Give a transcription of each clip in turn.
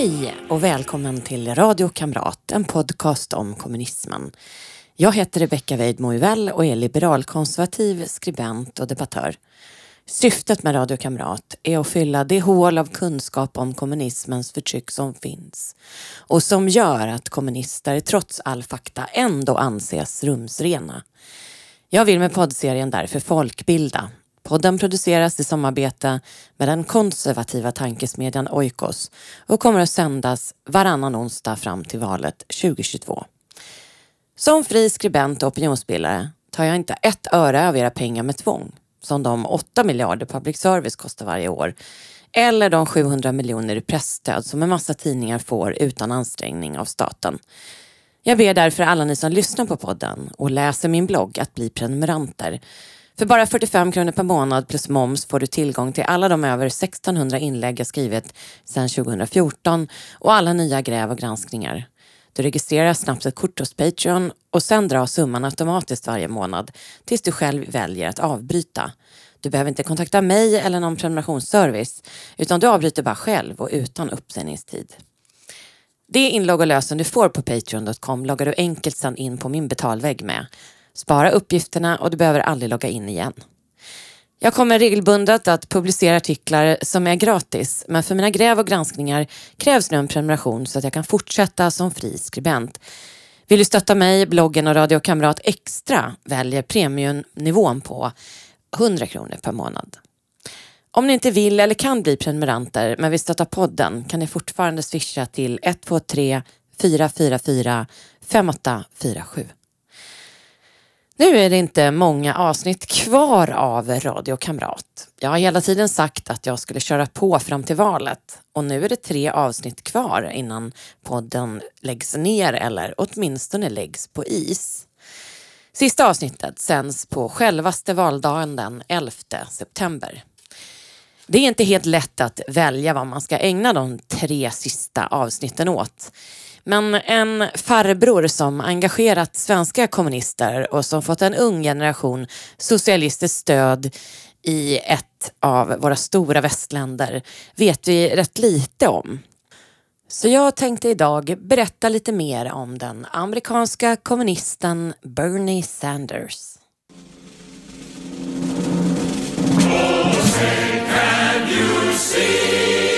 Hej och välkommen till Radio Kamrat, en podcast om kommunismen. Jag heter Rebecka Weidmo och är liberalkonservativ skribent och debattör. Syftet med Radio Kamrat är att fylla det hål av kunskap om kommunismens förtryck som finns och som gör att kommunister trots all fakta ändå anses rumsrena. Jag vill med poddserien därför folkbilda. Podden produceras i samarbete med den konservativa tankesmedjan Oikos och kommer att sändas varannan onsdag fram till valet 2022. Som fri skribent och opinionsbildare tar jag inte ett öre av era pengar med tvång som de 8 miljarder public service kostar varje år. Eller de 700 miljoner i pressstöd som en massa tidningar får utan ansträngning av staten. Jag ber därför alla ni som lyssnar på podden och läser min blogg att bli prenumeranter. För bara 45 kronor per månad plus moms får du tillgång till alla de över 1600 inlägg jag skrivit sedan 2014 och alla nya gräv och granskningar. Du registrerar snabbt ett kort hos Patreon och sen drar summan automatiskt varje månad tills du själv väljer att avbryta. Du behöver inte kontakta mig eller någon prenumerationsservice utan du avbryter bara själv och utan uppsägningstid. Det inlogg och lösen du får på Patreon.com loggar du enkelt sedan in på min betalvägg med. Spara uppgifterna och du behöver aldrig logga in igen. Jag kommer regelbundet att publicera artiklar som är gratis men för mina gräv och granskningar krävs nu en prenumeration så att jag kan fortsätta som fri skribent. Vill du stötta mig, bloggen och Radio Kamrat Extra väljer premiumnivån på 100 kronor per månad. Om ni inte vill eller kan bli prenumeranter men vill stötta podden kan ni fortfarande swisha till 123 444 5847. Nu är det inte många avsnitt kvar av Radio Kamrat. Jag har hela tiden sagt att jag skulle köra på fram till valet och nu är det tre avsnitt kvar innan podden läggs ner eller åtminstone läggs på is. Sista avsnittet sänds på självaste valdagen den 11 september. Det är inte helt lätt att välja vad man ska ägna de tre sista avsnitten åt. Men en farbror som engagerat svenska kommunister och som fått en ung generation socialistiskt stöd i ett av våra stora västländer vet vi rätt lite om. Så jag tänkte idag berätta lite mer om den amerikanska kommunisten Bernie Sanders. Oh, say,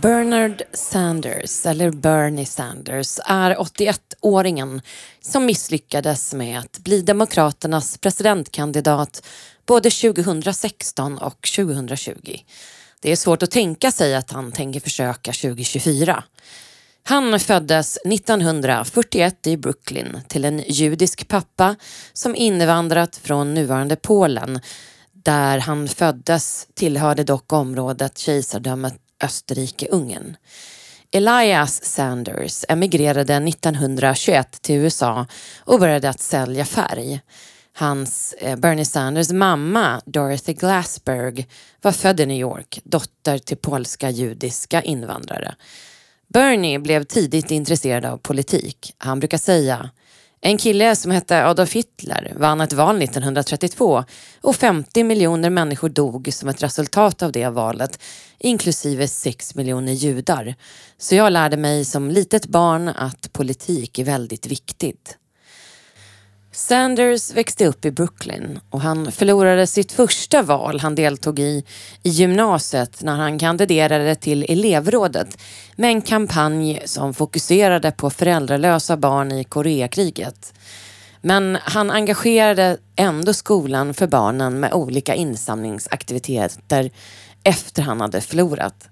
Bernard Sanders, eller Bernie Sanders, är 81-åringen som misslyckades med att bli Demokraternas presidentkandidat både 2016 och 2020. Det är svårt att tänka sig att han tänker försöka 2024. Han föddes 1941 i Brooklyn till en judisk pappa som invandrat från nuvarande Polen. Där han föddes tillhörde dock området kejsardömet Österrike-Ungern. Elias Sanders emigrerade 1921 till USA och började att sälja färg. Hans, eh, Bernie Sanders mamma, Dorothy Glassberg, var född i New York, dotter till polska judiska invandrare. Bernie blev tidigt intresserad av politik. Han brukar säga en kille som hette Adolf Hitler vann ett val 1932 och 50 miljoner människor dog som ett resultat av det valet, inklusive 6 miljoner judar. Så jag lärde mig som litet barn att politik är väldigt viktigt. Sanders växte upp i Brooklyn och han förlorade sitt första val han deltog i i gymnasiet när han kandiderade till elevrådet med en kampanj som fokuserade på föräldralösa barn i Koreakriget. Men han engagerade ändå skolan för barnen med olika insamlingsaktiviteter efter han hade förlorat.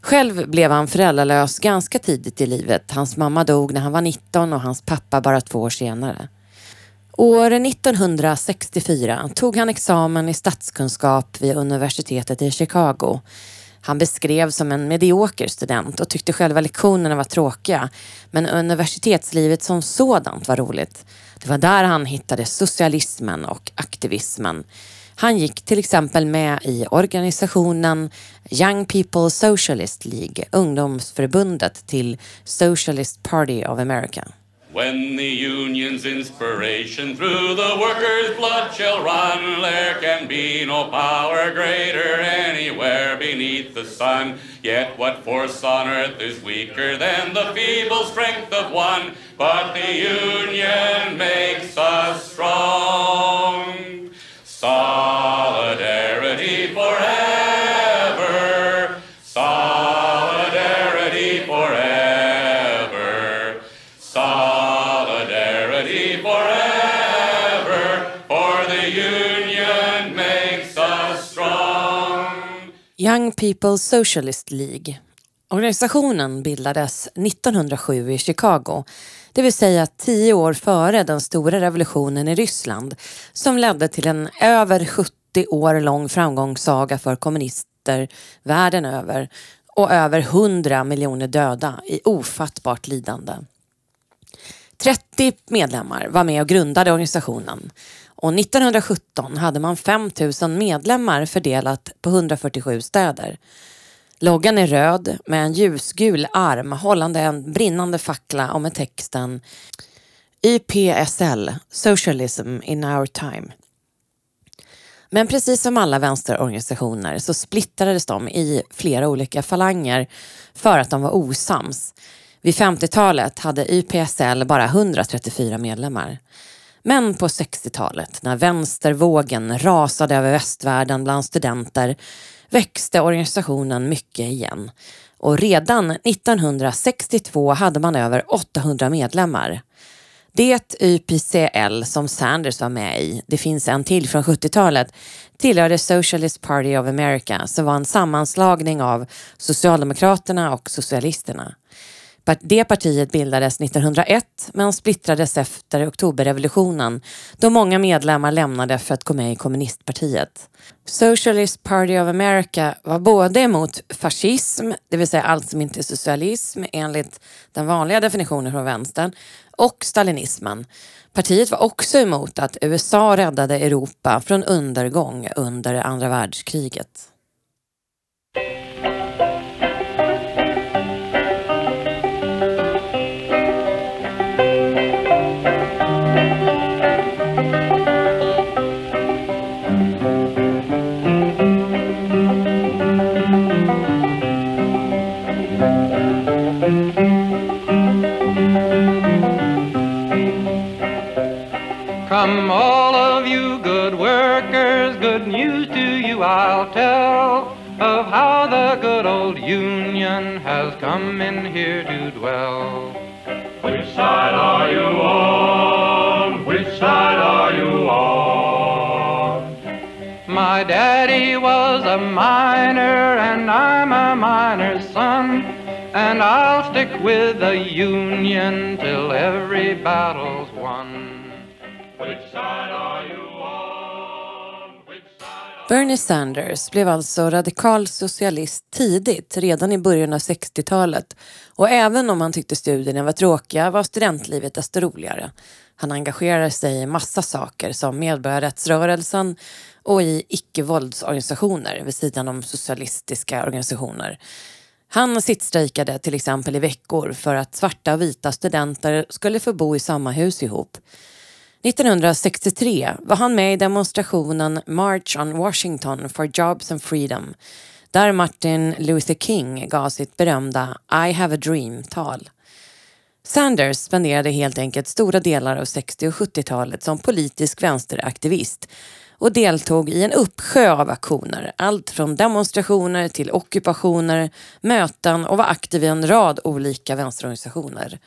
Själv blev han föräldralös ganska tidigt i livet. Hans mamma dog när han var 19 och hans pappa bara två år senare. År 1964 tog han examen i statskunskap vid universitetet i Chicago. Han beskrevs som en medioker student och tyckte själva lektionerna var tråkiga. Men universitetslivet som sådant var roligt. Det var där han hittade socialismen och aktivismen. Han gick till exempel med i organisationen Young People Socialist League, ungdomsförbundet till Socialist Party of America. When the union's inspiration through the workers' blood shall run, there can be no power greater anywhere beneath the sun. Yet what force on earth is weaker than the feeble strength of one? But the union makes us strong. Solidarity forever. Young People Socialist League. Organisationen bildades 1907 i Chicago, det vill säga tio år före den stora revolutionen i Ryssland som ledde till en över 70 år lång framgångssaga för kommunister världen över och över 100 miljoner döda i ofattbart lidande. 30 medlemmar var med och grundade organisationen och 1917 hade man 5 000 medlemmar fördelat på 147 städer. Loggan är röd med en ljusgul arm hållande en brinnande fackla och med texten YPSL, Socialism in our time. Men precis som alla vänsterorganisationer så splittrades de i flera olika falanger för att de var osams. Vid 50-talet hade YPSL bara 134 medlemmar. Men på 60-talet, när vänstervågen rasade över västvärlden bland studenter, växte organisationen mycket igen. Och redan 1962 hade man över 800 medlemmar. Det YPCL som Sanders var med i, det finns en till från 70-talet, tillhörde Socialist Party of America som var en sammanslagning av Socialdemokraterna och Socialisterna. Det partiet bildades 1901 men splittrades efter oktoberrevolutionen då många medlemmar lämnade för att gå med i kommunistpartiet. Socialist Party of America var både emot fascism, det vill säga allt som inte är socialism enligt den vanliga definitionen från vänstern, och stalinismen. Partiet var också emot att USA räddade Europa från undergång under andra världskriget. Come in here to dwell. Which side are you on? Which side are you on? My daddy was a miner, and I'm a miner's son, and I'll stick with the Union till every battle's won. Which side are you on? Bernie Sanders blev alltså radikal socialist tidigt, redan i början av 60-talet. Och även om han tyckte studierna var tråkiga var studentlivet desto roligare. Han engagerade sig i massa saker som medborgarrättsrörelsen och i icke-våldsorganisationer vid sidan om socialistiska organisationer. Han sittstrejkade till exempel i veckor för att svarta och vita studenter skulle få bo i samma hus ihop. 1963 var han med i demonstrationen March on Washington for Jobs and Freedom där Martin Luther King gav sitt berömda I have a dream-tal. Sanders spenderade helt enkelt stora delar av 60 och 70-talet som politisk vänsteraktivist och deltog i en uppsjö av aktioner. Allt från demonstrationer till ockupationer, möten och var aktiv i en rad olika vänsterorganisationer.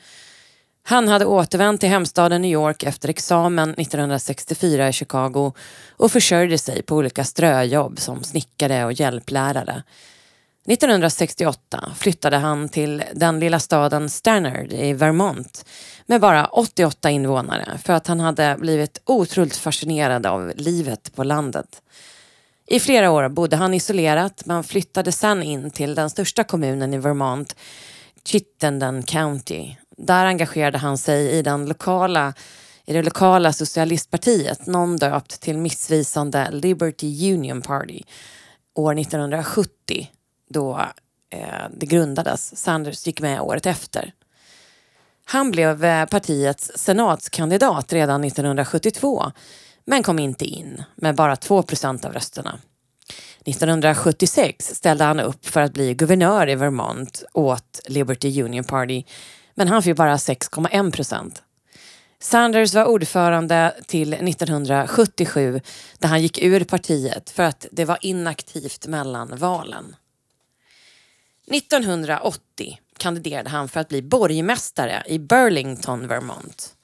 Han hade återvänt till hemstaden New York efter examen 1964 i Chicago och försörjde sig på olika ströjobb som snickare och hjälplärare. 1968 flyttade han till den lilla staden Stannard i Vermont med bara 88 invånare för att han hade blivit otroligt fascinerad av livet på landet. I flera år bodde han isolerat men flyttade sen in till den största kommunen i Vermont, Chittenden County. Där engagerade han sig i, den lokala, i det lokala socialistpartiet, någon döpt till missvisande Liberty Union Party, år 1970 då eh, det grundades. Sanders gick med året efter. Han blev eh, partiets senatskandidat redan 1972 men kom inte in med bara 2 av rösterna. 1976 ställde han upp för att bli guvernör i Vermont åt Liberty Union Party men han fick bara 6,1 procent. Sanders var ordförande till 1977 där han gick ur partiet för att det var inaktivt mellan valen. 1980 kandiderade han för att bli borgmästare i Burlington, Vermont.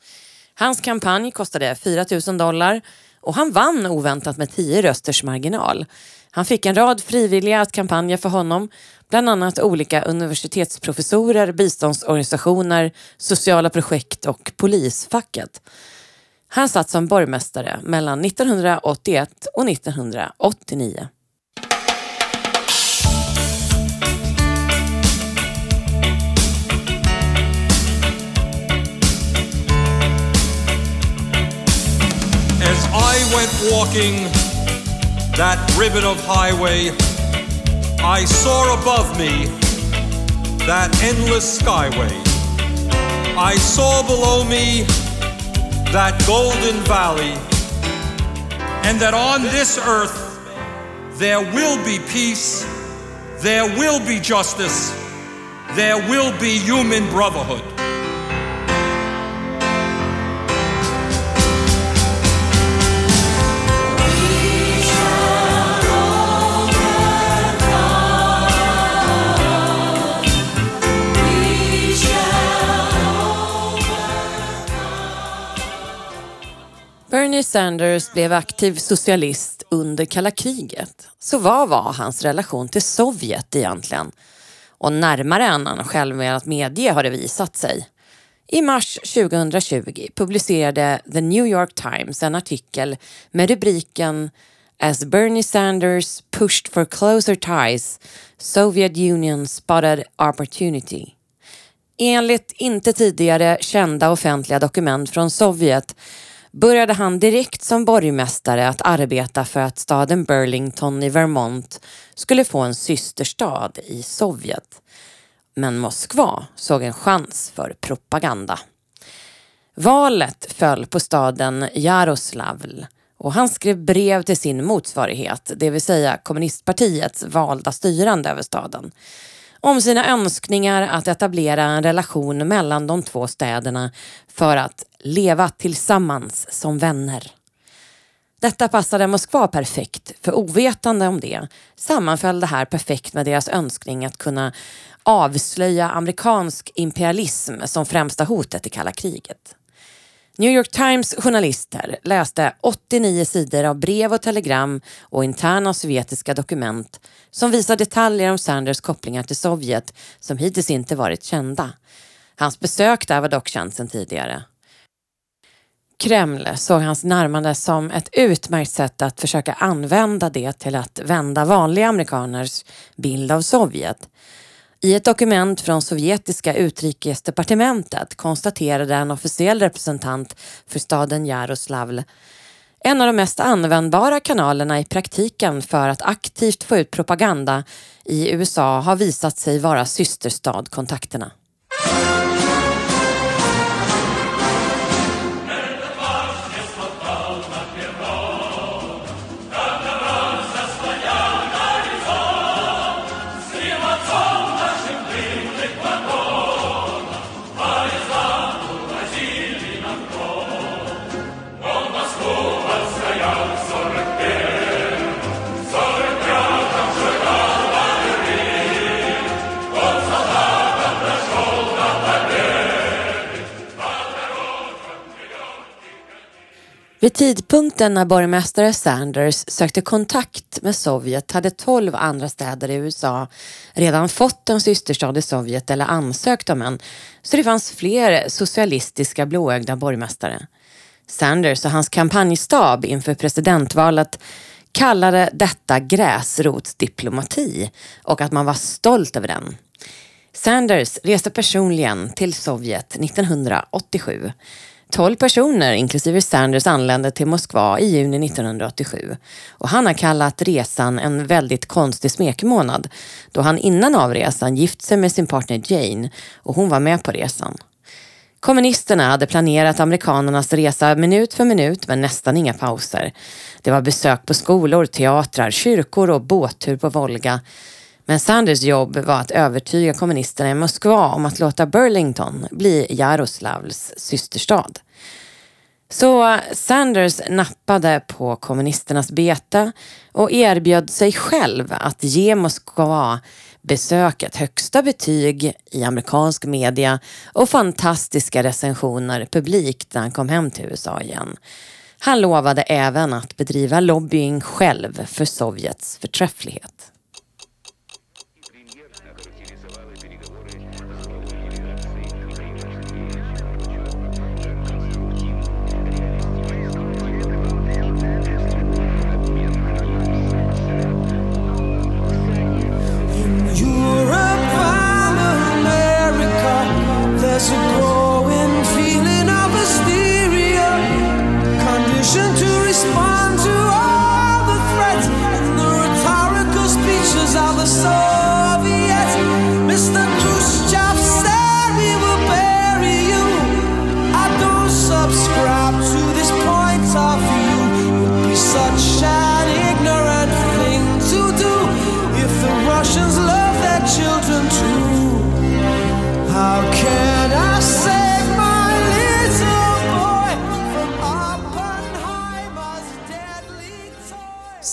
Hans kampanj kostade 4 000 dollar och han vann oväntat med 10 rösters marginal. Han fick en rad frivilliga att kampanja för honom, bland annat olika universitetsprofessorer, biståndsorganisationer, sociala projekt och polisfacket. Han satt som borgmästare mellan 1981 och 1989. As I went walking that ribbon of highway, I saw above me that endless skyway. I saw below me that golden valley, and that on this earth there will be peace, there will be justice, there will be human brotherhood. Bernie Sanders blev aktiv socialist under kalla kriget. Så vad var hans relation till Sovjet egentligen? Och närmare än han själv velat medge har det visat sig. I mars 2020 publicerade The New York Times en artikel med rubriken As Bernie Sanders pushed for closer ties, Soviet Union spotted opportunity. Enligt inte tidigare kända offentliga dokument från Sovjet började han direkt som borgmästare att arbeta för att staden Burlington i Vermont skulle få en systerstad i Sovjet. Men Moskva såg en chans för propaganda. Valet föll på staden Jaroslavl och han skrev brev till sin motsvarighet, det vill säga kommunistpartiets valda styrande över staden om sina önskningar att etablera en relation mellan de två städerna för att leva tillsammans som vänner. Detta passade Moskva perfekt, för ovetande om det sammanföll det här perfekt med deras önskning att kunna avslöja amerikansk imperialism som främsta hotet i kalla kriget. New York Times journalister läste 89 sidor av brev och telegram och interna sovjetiska dokument som visar detaljer om Sanders kopplingar till Sovjet som hittills inte varit kända. Hans besök där var dock känt sedan tidigare. Kreml såg hans närmande som ett utmärkt sätt att försöka använda det till att vända vanliga amerikaners bild av Sovjet. I ett dokument från sovjetiska utrikesdepartementet konstaterade en officiell representant för staden Jaroslavl en av de mest användbara kanalerna i praktiken för att aktivt få ut propaganda i USA har visat sig vara systerstadkontakterna. Vid tidpunkten när borgmästare Sanders sökte kontakt med Sovjet hade tolv andra städer i USA redan fått en systerstad i Sovjet eller ansökt om en, så det fanns fler socialistiska blåögda borgmästare. Sanders och hans kampanjstab inför presidentvalet kallade detta gräsrotsdiplomati och att man var stolt över den. Sanders reste personligen till Sovjet 1987 Tolv personer, inklusive Sanders, anlände till Moskva i juni 1987. Och han har kallat resan en väldigt konstig smekmånad då han innan avresan gift sig med sin partner Jane och hon var med på resan. Kommunisterna hade planerat amerikanernas resa minut för minut men nästan inga pauser. Det var besök på skolor, teatrar, kyrkor och båttur på Volga. Men Sanders jobb var att övertyga kommunisterna i Moskva om att låta Burlington bli Jaroslavls systerstad. Så Sanders nappade på kommunisternas bete och erbjöd sig själv att ge Moskva besöket högsta betyg i amerikansk media och fantastiska recensioner publikt när han kom hem till USA igen. Han lovade även att bedriva lobbying själv för Sovjets förträfflighet.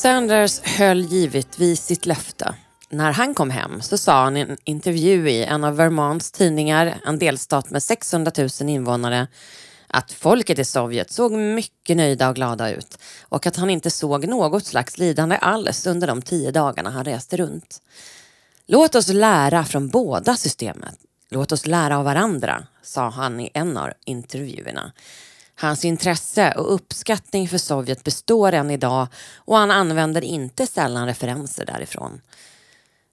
Sanders höll givetvis sitt löfte. När han kom hem så sa han i en intervju i en av Vermonts tidningar, en delstat med 600 000 invånare, att folket i Sovjet såg mycket nöjda och glada ut och att han inte såg något slags lidande alls under de tio dagarna han reste runt. Låt oss lära från båda systemen. Låt oss lära av varandra, sa han i en av intervjuerna. Hans intresse och uppskattning för Sovjet består än idag och han använder inte sällan referenser därifrån.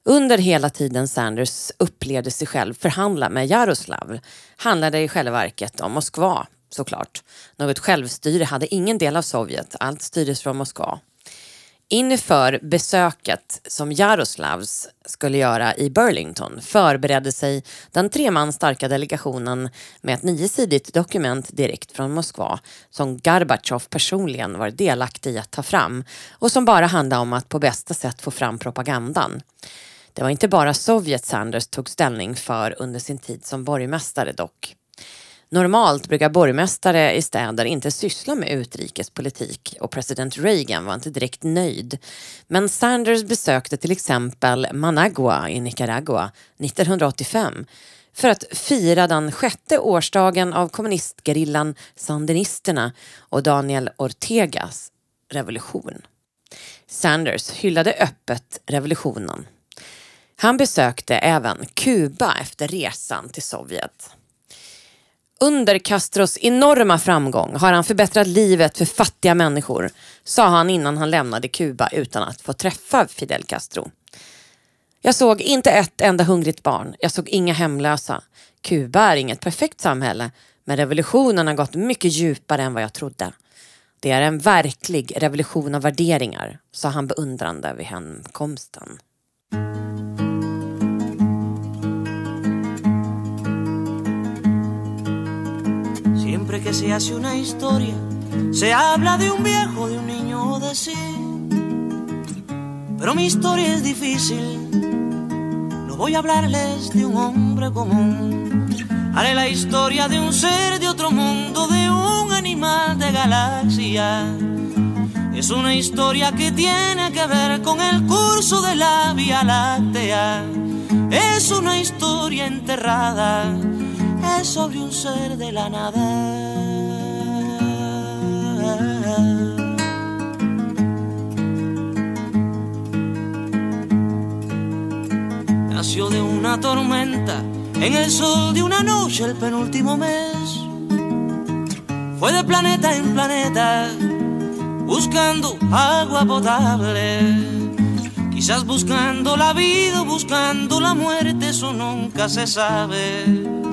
Under hela tiden Sanders upplevde sig själv förhandla med Jaroslav handlade det i själva verket om Moskva, såklart. Något självstyre hade ingen del av Sovjet, allt styrdes från Moskva. Inför besöket som Jaroslavs skulle göra i Burlington förberedde sig den tre man starka delegationen med ett niosidigt dokument direkt från Moskva som Gorbatjov personligen var delaktig i att ta fram och som bara handlade om att på bästa sätt få fram propagandan. Det var inte bara Sovjet Sanders tog ställning för under sin tid som borgmästare dock. Normalt brukar borgmästare i städer inte syssla med utrikespolitik och president Reagan var inte direkt nöjd. Men Sanders besökte till exempel Managua i Nicaragua 1985 för att fira den sjätte årsdagen av kommunistgerillan Sandinisterna och Daniel Ortegas revolution. Sanders hyllade öppet revolutionen. Han besökte även Kuba efter resan till Sovjet. Under Castros enorma framgång har han förbättrat livet för fattiga människor, sa han innan han lämnade Kuba utan att få träffa Fidel Castro. Jag såg inte ett enda hungrigt barn, jag såg inga hemlösa. Kuba är inget perfekt samhälle, men revolutionen har gått mycket djupare än vad jag trodde. Det är en verklig revolution av värderingar, sa han beundrande vid hemkomsten. Siempre que se hace una historia, se habla de un viejo, de un niño o de sí. Pero mi historia es difícil, no voy a hablarles de un hombre común. Haré la historia de un ser de otro mundo, de un animal de galaxia. Es una historia que tiene que ver con el curso de la Vía Láctea. Es una historia enterrada es sobre un ser de la nada. Nació de una tormenta en el sol de una noche el penúltimo mes. Fue de planeta en planeta buscando agua potable. Quizás buscando la vida, buscando la muerte, eso nunca se sabe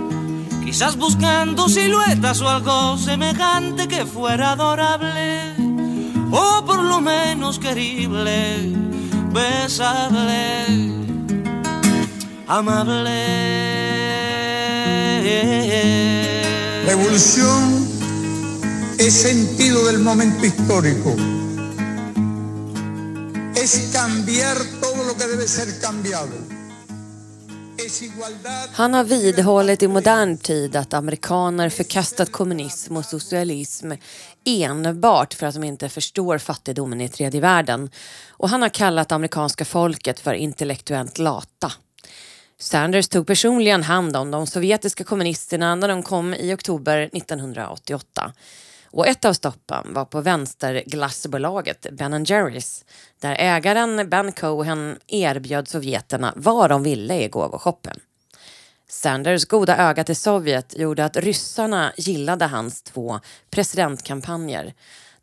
Quizás buscando siluetas o algo semejante que fuera adorable, o por lo menos querible, besable, amable. La evolución es sentido del momento histórico. Es cambiar todo lo que debe ser cambiado. Han har vidhållit i modern tid att amerikaner förkastat kommunism och socialism enbart för att de inte förstår fattigdomen i tredje världen. Och han har kallat amerikanska folket för intellektuellt lata. Sanders tog personligen hand om de sovjetiska kommunisterna när de kom i oktober 1988. Och ett av stoppen var på vänsterglassbolaget Ben Jerrys där ägaren Ben Cohen erbjöd sovjeterna vad de ville i gåvoshoppen. Sanders goda öga till Sovjet gjorde att ryssarna gillade hans två presidentkampanjer.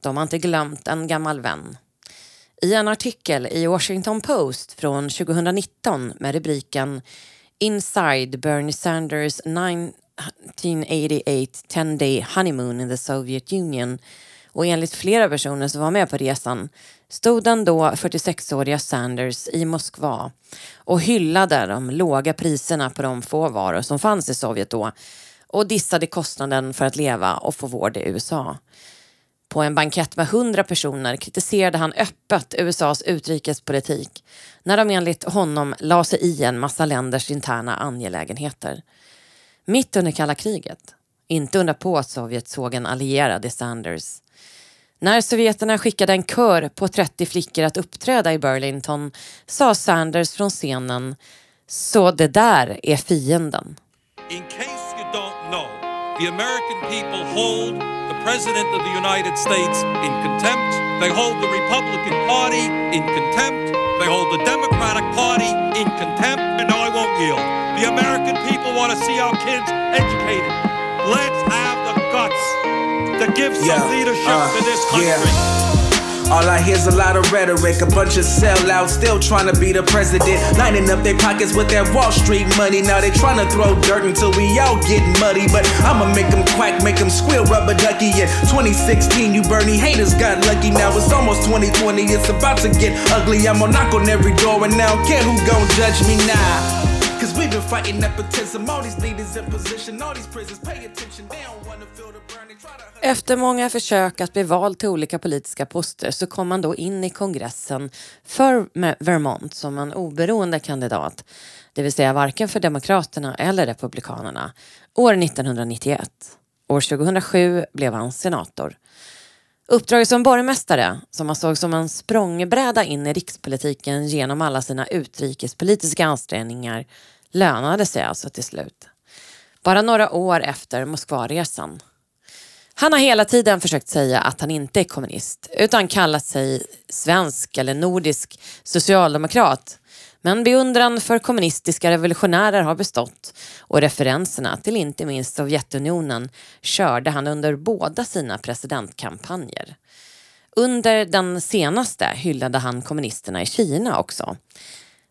De har inte glömt en gammal vän. I en artikel i Washington Post från 2019 med rubriken Inside Bernie Sanders 1988 10-day honeymoon in the Soviet Union och enligt flera personer som var med på resan stod den då 46-åriga Sanders i Moskva och hyllade de låga priserna på de få varor som fanns i Sovjet då och dissade kostnaden för att leva och få vård i USA. På en bankett med hundra personer kritiserade han öppet USAs utrikespolitik när de enligt honom la sig i en massa länders interna angelägenheter. Mitt under kalla kriget. Inte undra på att Sovjet såg en allierad i Sanders. När sovjeterna skickade en kör på 30 flickor att uppträda i Burlington sa Sanders från scenen Så det där är fienden. In case you don't know, the American people hold the President of the United States in contempt. They hold the Republican Party in contempt. They hold the Democratic Party in contempt. And no, I won't yield. The American people want to see our kids educated. Let's have the guts to give some Yeah, leadership uh, to this country. yeah. All I hear's a lot of rhetoric, a bunch of sellouts still trying to be the president, lining up their pockets with that Wall Street money. Now they trying to throw dirt until we all get muddy, but I'ma make them quack, make them squeal, rubber ducky. In 2016, you Bernie haters got lucky. Now it's almost 2020, it's about to get ugly. I'ma knock on every door, and now care who gon' judge me now. Cause we've been fighting nepotism, all these leaders in position, all these prisons pay attention, they don't wanna feel Efter många försök att bli vald till olika politiska poster så kom han då in i kongressen för Vermont som en oberoende kandidat. Det vill säga varken för Demokraterna eller Republikanerna. År 1991. År 2007 blev han senator. Uppdraget som borgmästare, som han såg som en språngbräda in i rikspolitiken genom alla sina utrikespolitiska ansträngningar, lönade sig alltså till slut. Bara några år efter Moskvaresan. Han har hela tiden försökt säga att han inte är kommunist utan kallat sig svensk eller nordisk socialdemokrat. Men beundran för kommunistiska revolutionärer har bestått och referenserna till inte minst Sovjetunionen körde han under båda sina presidentkampanjer. Under den senaste hyllade han kommunisterna i Kina också.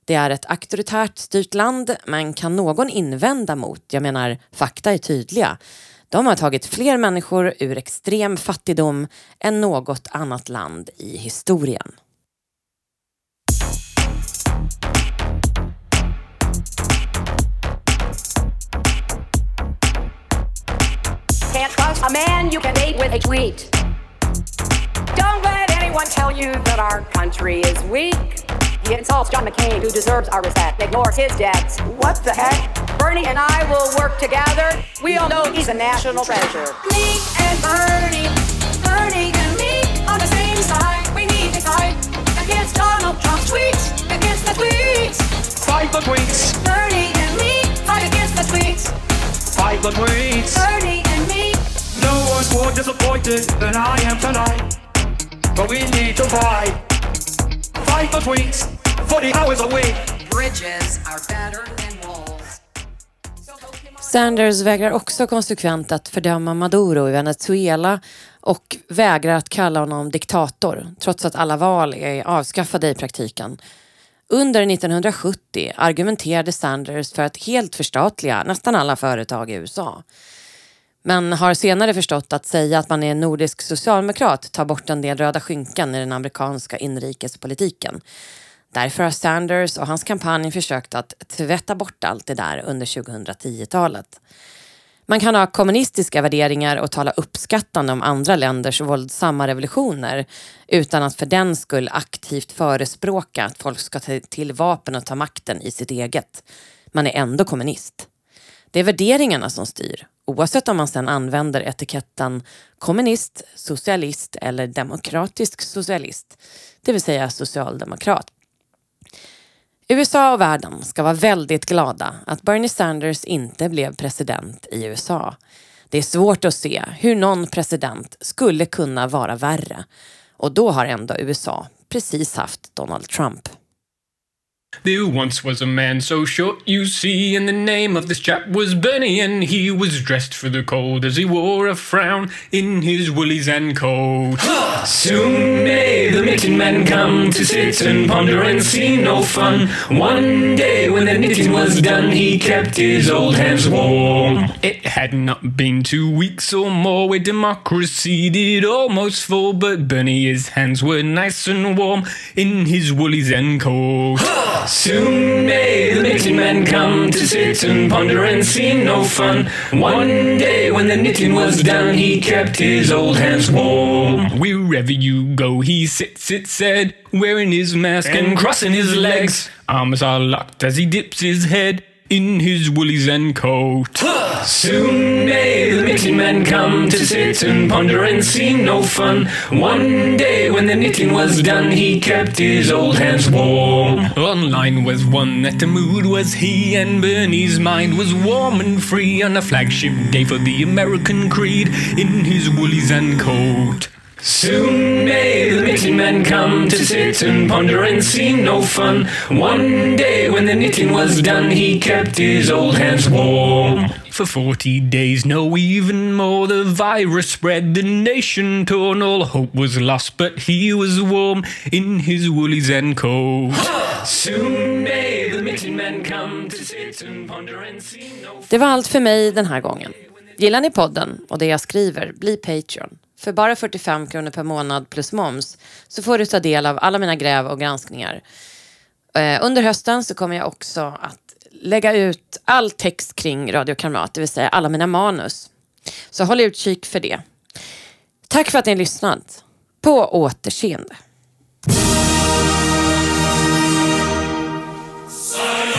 Det är ett auktoritärt styrt land, men kan någon invända mot, jag menar fakta är tydliga, de har tagit fler människor ur extrem fattigdom än något annat land i historien. Can't trust a man you can date with a tweet. Don't let anyone tell you that our country is weak. He insults John McCain, who deserves our respect, ignores his debts. What the heck? Bernie and I will work together. We all know he's a national treasure. Me and Bernie, Bernie and me on the same side. We need to fight against Donald Trump's tweets, against the tweets. Fight the tweets. Bernie and me fight against the tweets. Fight the tweets. Bernie and me. No one's more disappointed than I am tonight. But we need to fight. Fight the tweets. 40 hours a week. bridges are better than walls. Sanders vägrar också konsekvent att fördöma Maduro i Venezuela och vägrar att kalla honom diktator, trots att alla val är avskaffade i praktiken. Under 1970 argumenterade Sanders för att helt förstatliga nästan alla företag i USA. Men har senare förstått att säga att man är nordisk socialdemokrat tar bort en del röda skynken i den amerikanska inrikespolitiken. Därför har Sanders och hans kampanj försökt att tvätta bort allt det där under 2010-talet. Man kan ha kommunistiska värderingar och tala uppskattande om andra länders våldsamma revolutioner utan att för den skull aktivt förespråka att folk ska ta till vapen och ta makten i sitt eget. Man är ändå kommunist. Det är värderingarna som styr, oavsett om man sedan använder etiketten kommunist, socialist eller demokratisk socialist, det vill säga socialdemokrat. USA och världen ska vara väldigt glada att Bernie Sanders inte blev president i USA. Det är svårt att se hur någon president skulle kunna vara värre. Och då har ändå USA precis haft Donald Trump. There once was a man so short, you see, and the name of this chap was Bernie, and he was dressed for the cold as he wore a frown in his woolies and coat. Soon may the knitting men come to sit and ponder and see no fun. One day when the knitting was done, he kept his old hands warm. It had not been two weeks or more where democracy did almost fall, but Bernie's hands were nice and warm in his woolies and coat. Soon may the knitting men come to sit and ponder and see no fun. One day when the knitting was done, he kept his old hands warm. Wherever you go, he sits, it said, wearing his mask and crossing his legs. Arms are locked as he dips his head in his woolies and coat. Soon may the knitting men come to sit and ponder and see no fun. One day when the knitting was done, he kept his old hands warm. Online was one that the mood was he, and Bernie's mind was warm and free on a flagship day for the American creed in his woolies and coat. Soon may the knitting men come to sit and ponder and see no fun. One day when the knitting was done, he kept his old hands warm. For forty days, no, even more, the virus spread, the nation torn, all hope was lost, but he was warm in his woolies and coat. Soon may the knitting men come to sit and ponder and see no Det var allt för mig den här gången. Gillar ni podden och det jag skriver, bli Patreon. För bara 45 kronor per månad plus moms så får du ta del av alla mina gräv och granskningar. Eh, under hösten så kommer jag också att lägga ut all text kring Radio Karmat, det vill säga alla mina manus. Så håll utkik för det. Tack för att ni lyssnat. På återseende. Science.